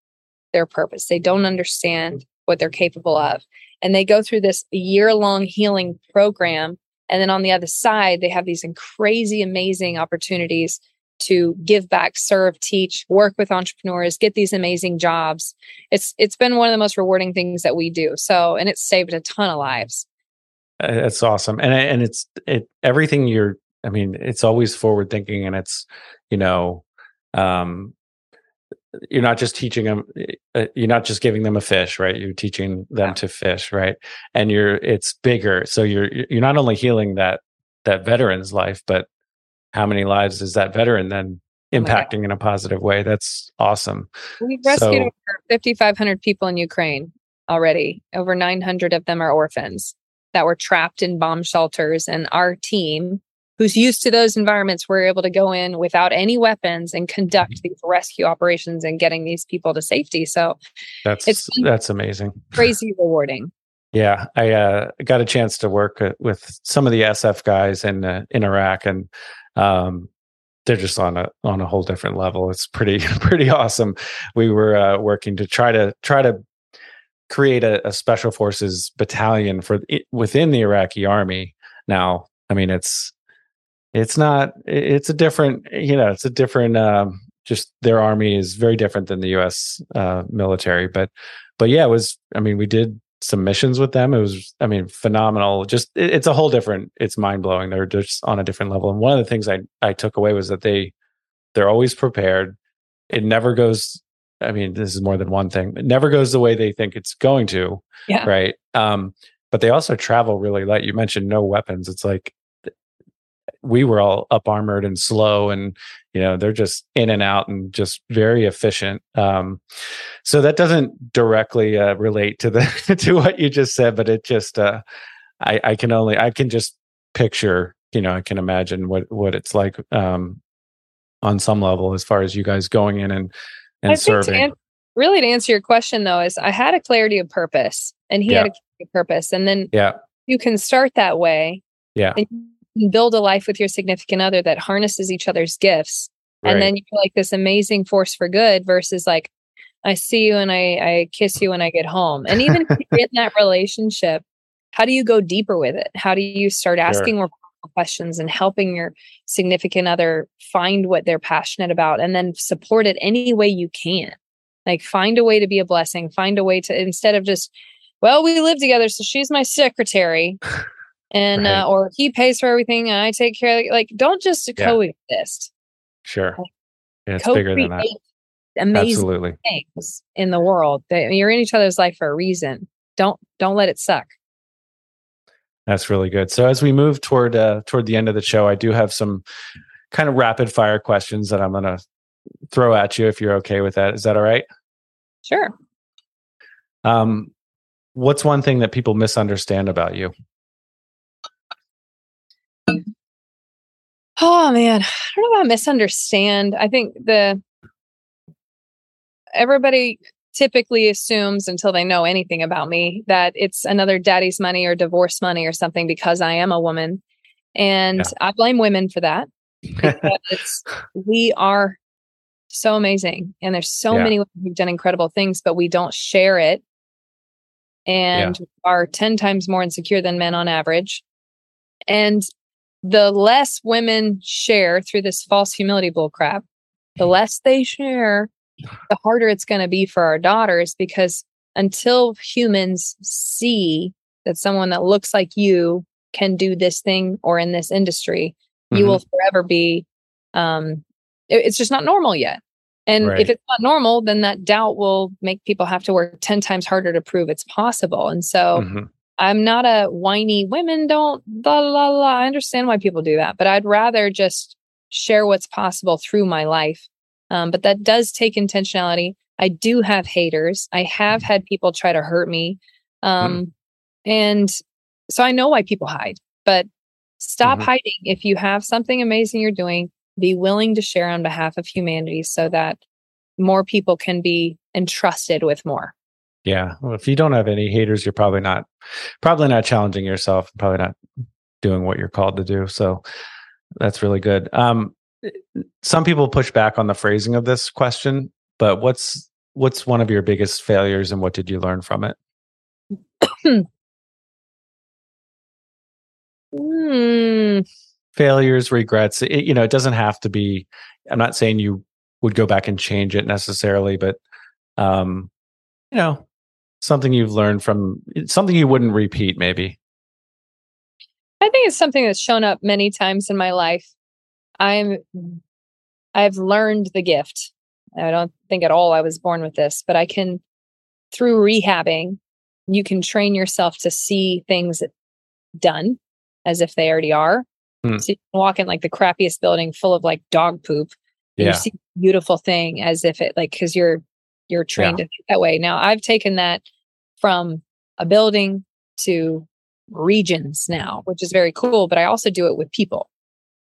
their purpose. They don't understand what they're capable of. And they go through this year long healing program. And then on the other side, they have these crazy, amazing opportunities to give back, serve, teach, work with entrepreneurs, get these amazing jobs. It's it's been one of the most rewarding things that we do. So, and it's saved a ton of lives. It's awesome, and and it's it everything you're. I mean, it's always forward thinking, and it's you know, um, you're not just teaching them. Uh, you're not just giving them a fish, right? You're teaching them yeah. to fish, right? And you're it's bigger. So you're you're not only healing that that veteran's life, but how many lives is that veteran then impacting oh in a positive way? That's awesome. We've rescued so, over 5,500 people in Ukraine already. Over 900 of them are orphans that were trapped in bomb shelters. And our team, who's used to those environments, were able to go in without any weapons and conduct mm-hmm. these rescue operations and getting these people to safety. So that's it's that's amazing. Crazy rewarding. Yeah, I uh, got a chance to work uh, with some of the SF guys in uh, in Iraq, and um, they're just on a on a whole different level. It's pretty pretty awesome. We were uh, working to try to try to create a, a special forces battalion for within the Iraqi army. Now, I mean, it's it's not it's a different you know it's a different um, just their army is very different than the U.S. Uh, military, but but yeah, it was. I mean, we did some missions with them. It was, I mean, phenomenal. Just it, it's a whole different. It's mind blowing. They're just on a different level. And one of the things I I took away was that they they're always prepared. It never goes. I mean, this is more than one thing. It never goes the way they think it's going to. Yeah. Right. Um, but they also travel really light. You mentioned no weapons. It's like we were all up armored and slow and you know they're just in and out and just very efficient um, so that doesn't directly uh, relate to the to what you just said but it just uh, I, I can only i can just picture you know i can imagine what what it's like um, on some level as far as you guys going in and and I serving to an- really to answer your question though is i had a clarity of purpose and he yeah. had a purpose and then yeah. you can start that way yeah build a life with your significant other that harnesses each other's gifts. Right. And then you're like this amazing force for good versus like, I see you and I, I kiss you when I get home. And even in that relationship, how do you go deeper with it? How do you start asking sure. more questions and helping your significant other find what they're passionate about and then support it any way you can? Like find a way to be a blessing, find a way to instead of just, well, we live together, so she's my secretary. And right. uh, or he pays for everything and I take care of it. Like, don't just yeah. coexist. Sure, yeah, it's bigger than that. Amazing Absolutely. things in the world. That you're in each other's life for a reason. Don't don't let it suck. That's really good. So as we move toward uh, toward the end of the show, I do have some kind of rapid fire questions that I'm going to throw at you if you're okay with that. Is that all right? Sure. Um, what's one thing that people misunderstand about you? Oh man, I don't know about misunderstand. I think the everybody typically assumes until they know anything about me that it's another daddy's money or divorce money or something because I am a woman. And yeah. I blame women for that. We are so amazing. And there's so yeah. many women who've done incredible things, but we don't share it and yeah. are 10 times more insecure than men on average. And the less women share through this false humility bullcrap, the mm. less they share, the harder it's going to be for our daughters because until humans see that someone that looks like you can do this thing or in this industry, mm-hmm. you will forever be um it, it's just not normal yet. And right. if it's not normal, then that doubt will make people have to work 10 times harder to prove it's possible. And so mm-hmm. I'm not a whiny women don't la la la. I understand why people do that, but I'd rather just share what's possible through my life. Um, but that does take intentionality. I do have haters. I have had people try to hurt me. Um, mm. And so I know why people hide, but stop mm-hmm. hiding. If you have something amazing you're doing, be willing to share on behalf of humanity so that more people can be entrusted with more. Yeah. Well, if you don't have any haters, you're probably not probably not challenging yourself, probably not doing what you're called to do. So that's really good. Um, some people push back on the phrasing of this question, but what's what's one of your biggest failures and what did you learn from it? Hmm. Failures, regrets. It, you know, it doesn't have to be. I'm not saying you would go back and change it necessarily, but um, you know, something you've learned from something you wouldn't repeat, maybe. I think it's something that's shown up many times in my life. I'm I've learned the gift. I don't think at all I was born with this, but I can through rehabbing, you can train yourself to see things done as if they already are. Hmm. So you can walk in like the crappiest building full of like dog poop. Yeah. you see beautiful thing as if it like because you're you're trained yeah. that way. Now I've taken that from a building to regions now, which is very cool, but I also do it with people.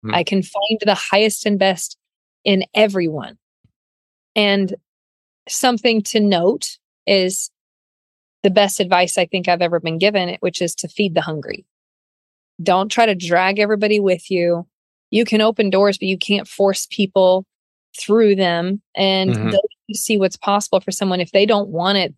Hmm. I can find the highest and best in everyone. And something to note is the best advice I think I've ever been given, which is to feed the hungry. Don't try to drag everybody with you. You can open doors, but you can't force people through them. And mm-hmm. you see what's possible for someone. If they don't want it,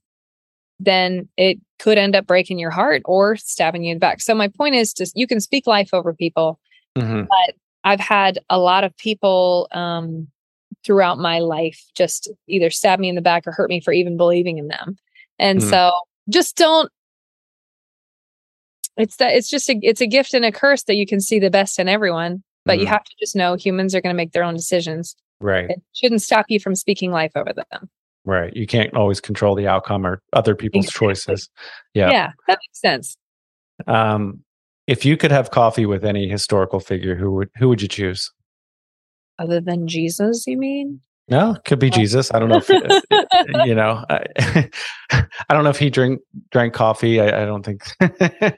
then it could end up breaking your heart or stabbing you in the back. So my point is just you can speak life over people, mm-hmm. but I've had a lot of people um, throughout my life just either stab me in the back or hurt me for even believing in them. And mm. so just don't it's that it's just a it's a gift and a curse that you can see the best in everyone but mm. you mm-hmm. have to just know humans are going to make their own decisions right it shouldn't stop you from speaking life over them right you can't always control the outcome or other people's exactly. choices yeah yeah that makes sense um if you could have coffee with any historical figure who would who would you choose other than jesus you mean no, could be oh. Jesus. I don't know if you know. I, I, don't know if he drink drank coffee. I, I don't think. I,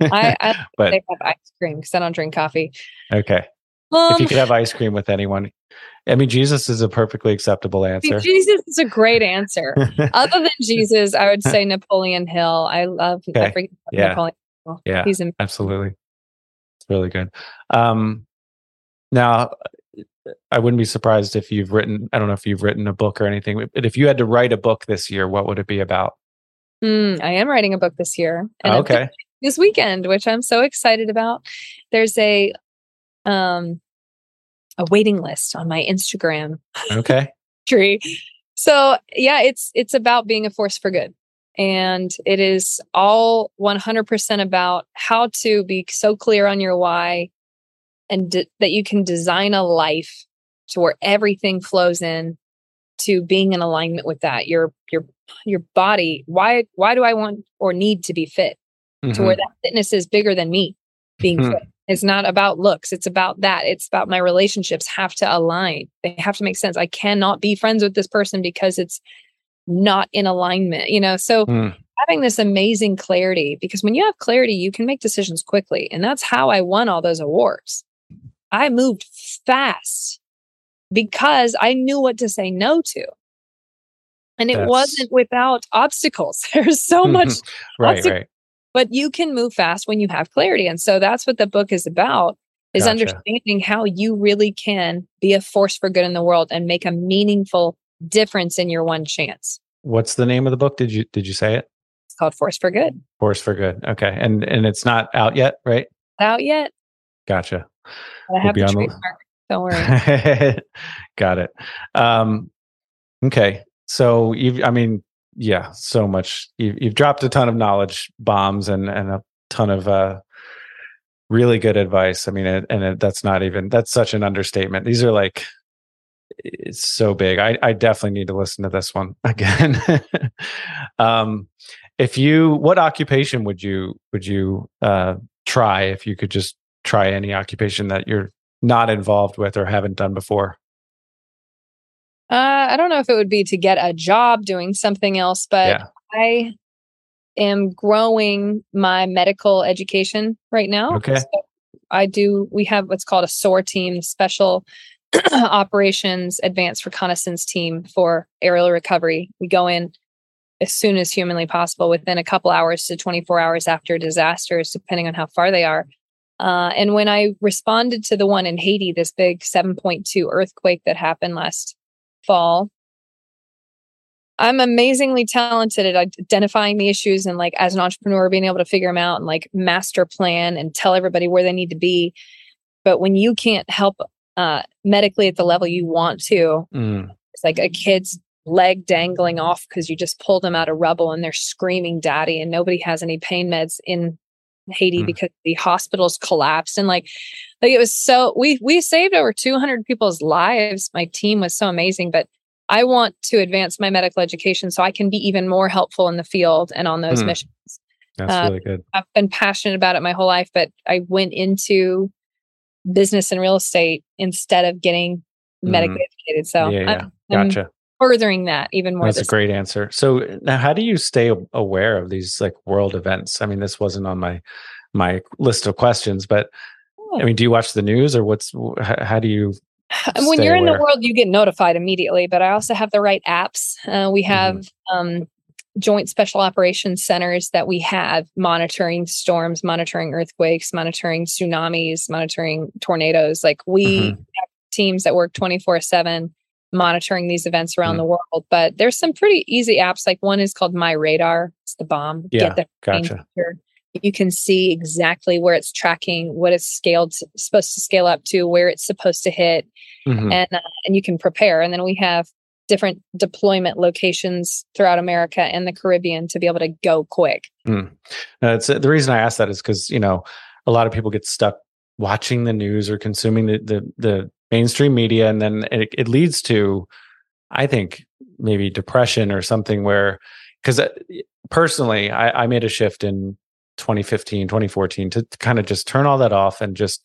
I but they have ice cream because I don't drink coffee. Okay. Um, if you um, could have ice cream with anyone, I mean, Jesus is a perfectly acceptable answer. Jesus is a great answer. Other than Jesus, I would say Napoleon Hill. I love okay. yeah. Napoleon Hill. Yeah, he's amazing. absolutely. It's really good. Um, now, I wouldn't be surprised if you've written, I don't know if you've written a book or anything, but if you had to write a book this year, what would it be about? Mm, I am writing a book this year. And okay. This weekend, which I'm so excited about. There's a um a waiting list on my Instagram. Okay. tree. So yeah, it's it's about being a force for good. And it is all 100% about how to be so clear on your why and that you can design a life to where everything flows in to being in alignment with that your your your body why why do i want or need to be fit mm-hmm. to where mm-hmm. that fitness is bigger than me being mm-hmm. fit it's not about looks it's about that it's about my relationships have to align they have to make sense i cannot be friends with this person because it's not in alignment you know so mm. having this amazing clarity because when you have clarity you can make decisions quickly and that's how i won all those awards I moved fast because I knew what to say no to. And it That's... wasn't without obstacles. There's so much right, obstacle, right. But you can move fast when you have clarity. And so that's what the book is about is gotcha. understanding how you really can be a force for good in the world and make a meaningful difference in your one chance. What's the name of the book? Did you did you say it? It's called Force for Good. Force for Good. Okay. And and it's not out yet, right? Out yet. Gotcha. I have we'll the trademark. Don't worry. Got it. Um, okay. So you've, I mean, yeah, so much. You've, you've dropped a ton of knowledge bombs and, and a ton of, uh, really good advice. I mean, it, and it, that's not even, that's such an understatement. These are like, it's so big. I, I definitely need to listen to this one again. um, if you, what occupation would you, would you, uh, try if you could just try any occupation that you're not involved with or haven't done before? Uh, I don't know if it would be to get a job doing something else, but yeah. I am growing my medical education right now. Okay. So I do, we have what's called a SOAR team, Special Operations Advanced Reconnaissance Team for aerial recovery. We go in as soon as humanly possible within a couple hours to 24 hours after disasters, depending on how far they are Uh, and when I responded to the one in Haiti, this big 7.2 earthquake that happened last fall, I'm amazingly talented at identifying the issues and like as an entrepreneur being able to figure them out and like master plan and tell everybody where they need to be. But when you can't help uh, medically at the level you want to, mm. it's like a kid's leg dangling off because you just pulled them out of rubble and they're screaming daddy and nobody has any pain meds in Haiti mm. because the hospitals collapsed and like like it was so we we saved over 200 people's lives my team was so amazing but I want to advance my medical education so I can be even more helpful in the field and on those mm. missions. That's uh, really good. I've been passionate about it my whole life, but I went into business and real estate instead of getting mm. medically educated. So yeah, yeah. I'm, gotcha. Furthering that even more. That's a great answer. So now, how do you stay aware of these like world events? I mean, this wasn't on my my list of questions, but oh. I mean, do you watch the news or what's how, how do you when you're aware. in the world, you get notified immediately. But I also have the right apps. Uh, we have mm-hmm. um, joint special operations centers that we have monitoring storms, monitoring earthquakes, monitoring tsunamis, monitoring tornadoes. Like we mm-hmm. have teams that work 24 7 monitoring these events around mm-hmm. the world. But there's some pretty easy apps. Like one is called MyRadar. It's the bomb. Yeah, Get the gotcha you can see exactly where it's tracking, what it's scaled to, supposed to scale up to, where it's supposed to hit, mm-hmm. and uh, and you can prepare. And then we have different deployment locations throughout America and the Caribbean to be able to go quick. Mm. It's, uh, the reason I ask that is because you know a lot of people get stuck watching the news or consuming the the, the mainstream media, and then it, it leads to, I think, maybe depression or something where because uh, personally I, I made a shift in 2015, 2014 to, to kind of just turn all that off and just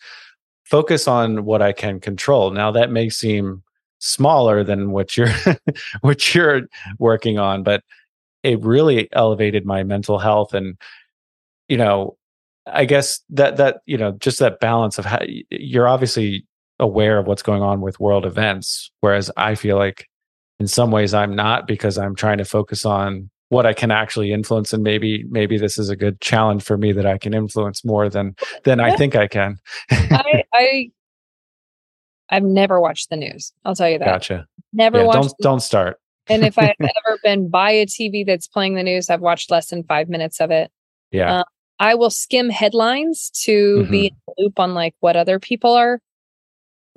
focus on what I can control. Now that may seem smaller than what you're what you're working on, but it really elevated my mental health and you know, I guess that that you know, just that balance of how you're obviously aware of what's going on with world events whereas I feel like in some ways I'm not because I'm trying to focus on what I can actually influence and maybe maybe this is a good challenge for me that I can influence more than than I think I can. I, I I've never watched the news. I'll tell you that. Gotcha. Never yeah, watched. Don't don't start. and if I've ever been by a TV that's playing the news, I've watched less than five minutes of it. Yeah. Uh, I will skim headlines to mm-hmm. be in the loop on like what other people are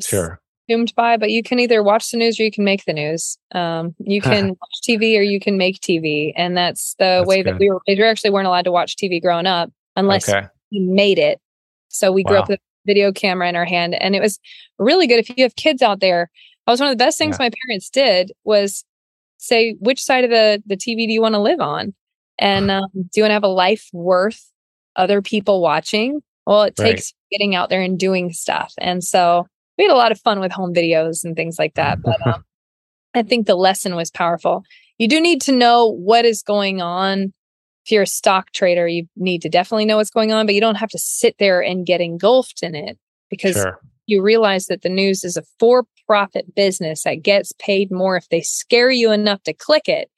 sure consumed by, but you can either watch the news or you can make the news. Um, you can watch TV or you can make TV, and that's the that's way good. that we were. We actually weren't allowed to watch TV growing up unless okay. we made it. So we wow. grew up with a video camera in our hand, and it was really good. If you have kids out there, that was one of the best things yeah. my parents did was say which side of the the TV do you want to live on, and um, do you want to have a life worth other people watching? Well, it right. takes getting out there and doing stuff, and so we had a lot of fun with home videos and things like that. But um, I think the lesson was powerful. You do need to know what is going on. If you're a stock trader, you need to definitely know what's going on, but you don't have to sit there and get engulfed in it because sure. you realize that the news is a for profit business that gets paid more if they scare you enough to click it.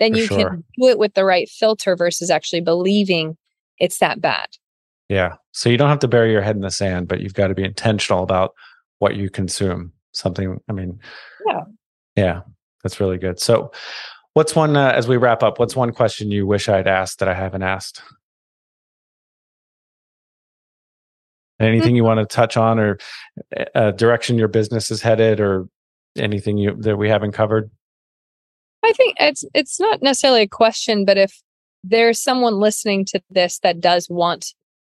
Then For you sure. can do it with the right filter versus actually believing it's that bad. Yeah. So you don't have to bury your head in the sand, but you've got to be intentional about what you consume. Something, I mean, yeah, yeah, that's really good. So, what's one uh, as we wrap up? What's one question you wish I'd asked that I haven't asked? Anything you want to touch on, or uh, direction your business is headed, or anything you that we haven't covered? I think it's it's not necessarily a question, but if there's someone listening to this that does want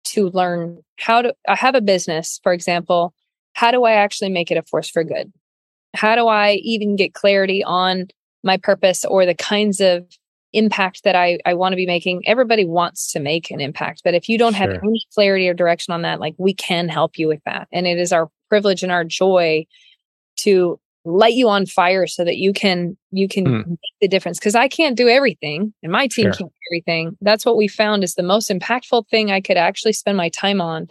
to learn how to I have a business, for example, how do I actually make it a force for good? How do I even get clarity on my purpose or the kinds of impact that I, I want to be making? Everybody wants to make an impact, but if you don't sure. have any clarity or direction on that, like we can help you with that. And it is our privilege and our joy to light you on fire so that you can you can mm. make the difference because i can't do everything and my team sure. can't do everything that's what we found is the most impactful thing i could actually spend my time on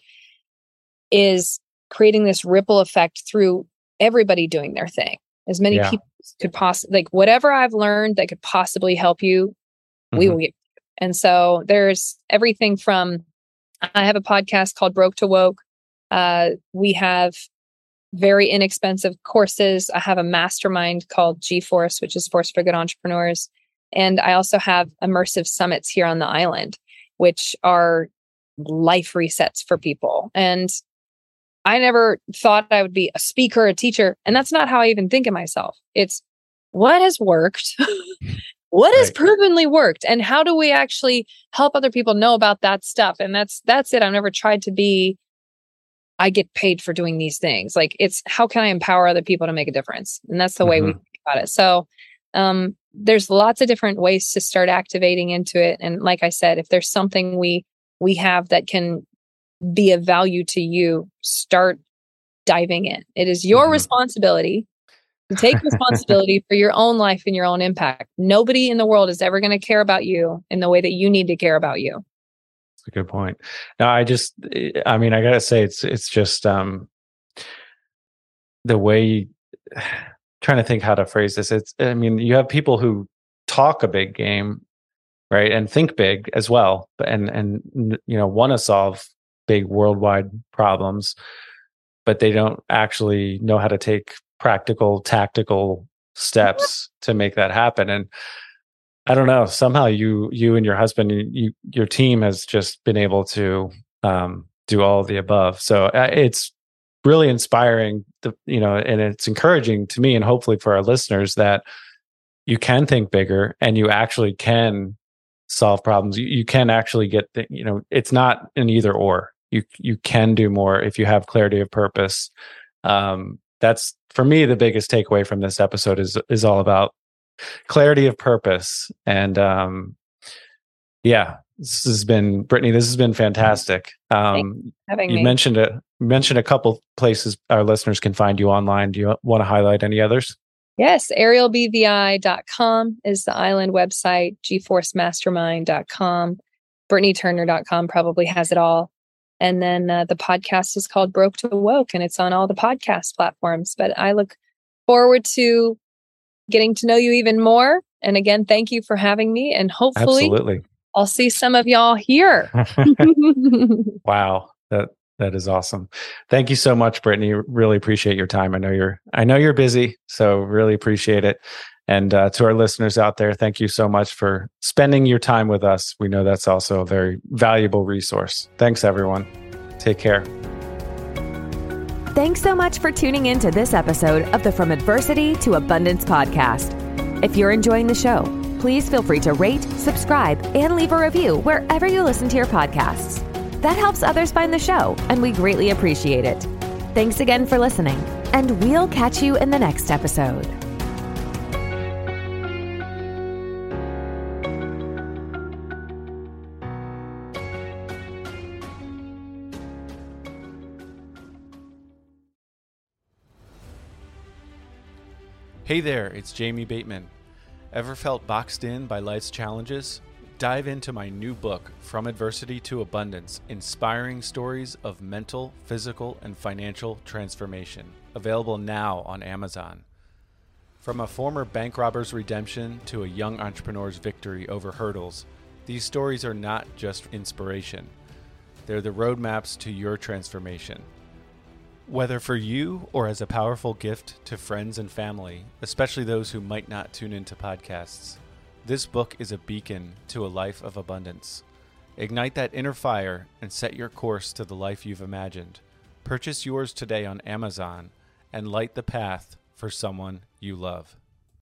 is creating this ripple effect through everybody doing their thing. As many yeah. people could possibly like whatever I've learned that could possibly help you, mm-hmm. we will get. And so there's everything from I have a podcast called Broke to Woke. Uh, we have very inexpensive courses. I have a mastermind called G Force, which is Force for Good Entrepreneurs. And I also have immersive summits here on the island, which are life resets for people. And I never thought I would be a speaker, a teacher. And that's not how I even think of myself. It's what has worked, what has provenly worked, and how do we actually help other people know about that stuff? And that's that's it. I've never tried to be I get paid for doing these things. Like it's how can I empower other people to make a difference? And that's the mm-hmm. way we mm-hmm. think about it. So um, there's lots of different ways to start activating into it. And like I said, if there's something we we have that can be of value to you, start diving in. It is your mm-hmm. responsibility to take responsibility for your own life and your own impact. Nobody in the world is ever going to care about you in the way that you need to care about you. That's a good point. No, I just, I mean, I gotta say, it's it's just um the way. trying to think how to phrase this. It's, I mean, you have people who talk a big game, right, and think big as well, and and you know want to solve big worldwide problems, but they don't actually know how to take practical, tactical steps to make that happen. And I don't know. Somehow you you and your husband, you your team has just been able to um, do all of the above. So uh, it's really inspiring. The, you know, and it's encouraging to me, and hopefully for our listeners that you can think bigger and you actually can solve problems. You, you can actually get the, you know, it's not an either or. You you can do more if you have clarity of purpose. Um, that's for me the biggest takeaway from this episode is is all about clarity of purpose. And um, yeah, this has been Britnie. This has been fantastic. Um, you me. mentioned a mentioned a couple places our listeners can find you online. Do you want to highlight any others? Yes, aerialbvi.com is the island website, gforcemastermind.com, britnieturner.com probably has it all. And then uh, the podcast is called Broke to Woke and it's on all the podcast platforms. But I look forward to getting to know you even more. And again, thank you for having me. And hopefully, Absolutely. I'll see some of y'all here. wow, that that is awesome. Thank you so much, Britnie. Really appreciate your time. I know you're I know you're busy, so really appreciate it. And uh, to our listeners out there, thank you so much for spending your time with us. We know that's also a very valuable resource. Thanks, everyone. Take care. Thanks so much for tuning in to this episode of the From Adversity to Abundance podcast. If you're enjoying the show, please feel free to rate, subscribe, and leave a review wherever you listen to your podcasts. That helps others find the show, and we greatly appreciate it. Thanks again for listening, and we'll catch you in the next episode. Hey there, it's Jamie Bateman. Ever felt boxed in by life's challenges? Dive into my new book, From Adversity to Abundance Inspiring Stories of Mental, Physical, and Financial Transformation. Available now on Amazon. From a former bank robber's redemption to a young entrepreneur's victory over hurdles, these stories are not just inspiration, they're the roadmaps to your transformation. Whether for you or as a powerful gift to friends and family, especially those who might not tune into podcasts, this book is a beacon to a life of abundance. Ignite that inner fire and set your course to the life you've imagined. Purchase yours today on Amazon and light the path for someone you love.